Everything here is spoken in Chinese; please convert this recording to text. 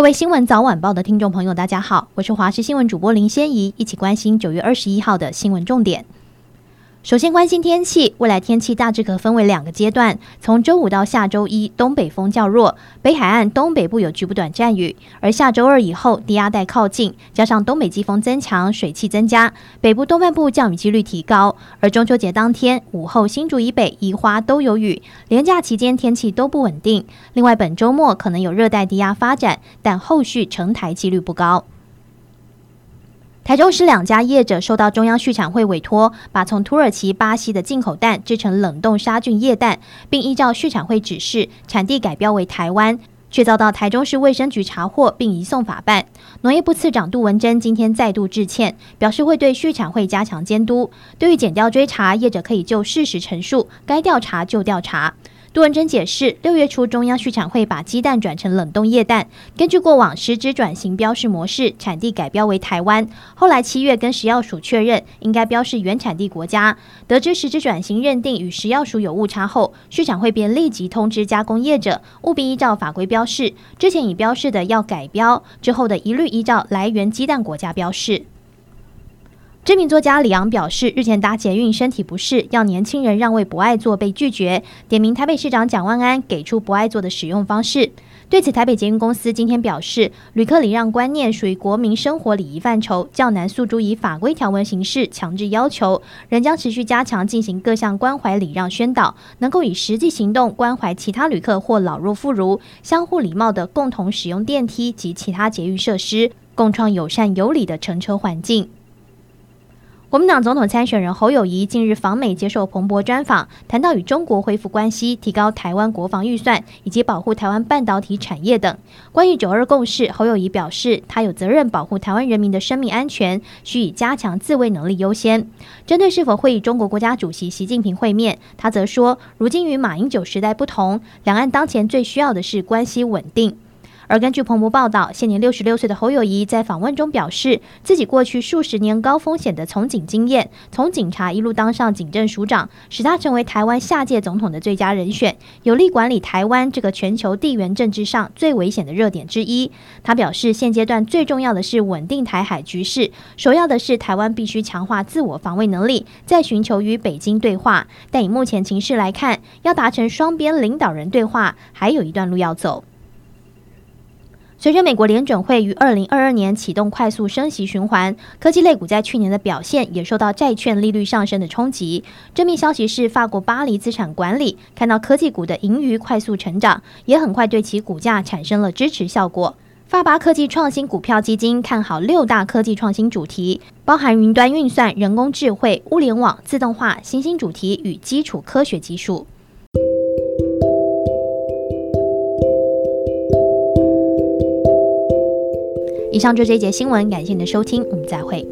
各位新闻早晚报的听众朋友，大家好，我是华视新闻主播林仙怡，一起关心九月二十一号的新闻重点。首先关心天气，未来天气大致可分为两个阶段。从周五到下周一，东北风较弱，北海岸东北部有局部短暂雨；而下周二以后，低压带靠近，加上东北季风增强，水汽增加，北部东半部降雨几率提高。而中秋节当天午后，新竹以北、宜花都有雨，连假期间天气都不稳定。另外，本周末可能有热带低压发展，但后续成台几率不高。台中市两家业者受到中央畜产会委托，把从土耳其、巴西的进口蛋制成冷冻杀菌液蛋，并依照畜产会指示，产地改标为台湾，却遭到台中市卫生局查获，并移送法办。农业部次长杜文珍今天再度致歉，表示会对畜产会加强监督，对于检调追查，业者可以就事实陈述，该调查就调查。杜文珍解释，六月初中央畜产会把鸡蛋转成冷冻液蛋，根据过往实质转型标示模式，产地改标为台湾。后来七月跟食药署确认应该标示原产地国家，得知实质转型认定与食药署有误差后，畜产会便立即通知加工业者务必依照法规标示，之前已标示的要改标，之后的一律依照来源鸡蛋国家标示。知名作家李昂表示，日前搭捷运身体不适，要年轻人让位不爱座被拒绝，点名台北市长蒋万安给出不爱座的使用方式。对此，台北捷运公司今天表示，旅客礼让观念属于国民生活礼仪范畴，较难诉诸以法规条文形式强制要求，仍将持续加强进行各项关怀礼让宣导，能够以实际行动关怀其他旅客或老弱妇孺，相互礼貌地共同使用电梯及其他捷运设施，共创友善有礼的乘车环境。国民党总统参选人侯友谊近日访美接受彭博专访，谈到与中国恢复关系、提高台湾国防预算以及保护台湾半导体产业等。关于九二共识，侯友谊表示，他有责任保护台湾人民的生命安全，需以加强自卫能力优先。针对是否会与中国国家主席习近平会面，他则说，如今与马英九时代不同，两岸当前最需要的是关系稳定。而根据彭博报道，现年六十六岁的侯友谊在访问中表示，自己过去数十年高风险的从警经验，从警察一路当上警政署长，使他成为台湾下届总统的最佳人选，有力管理台湾这个全球地缘政治上最危险的热点之一。他表示，现阶段最重要的是稳定台海局势，首要的是台湾必须强化自我防卫能力，再寻求与北京对话。但以目前情势来看，要达成双边领导人对话，还有一段路要走。随着美国联准会于二零二二年启动快速升息循环，科技类股在去年的表现也受到债券利率上升的冲击。正面消息是，法国巴黎资产管理看到科技股的盈余快速成长，也很快对其股价产生了支持效果。法巴科技创新股票基金看好六大科技创新主题，包含云端运算、人工智慧、物联网、自动化、新兴主题与基础科学技术。以上就这一节新闻，感谢你的收听，我们再会。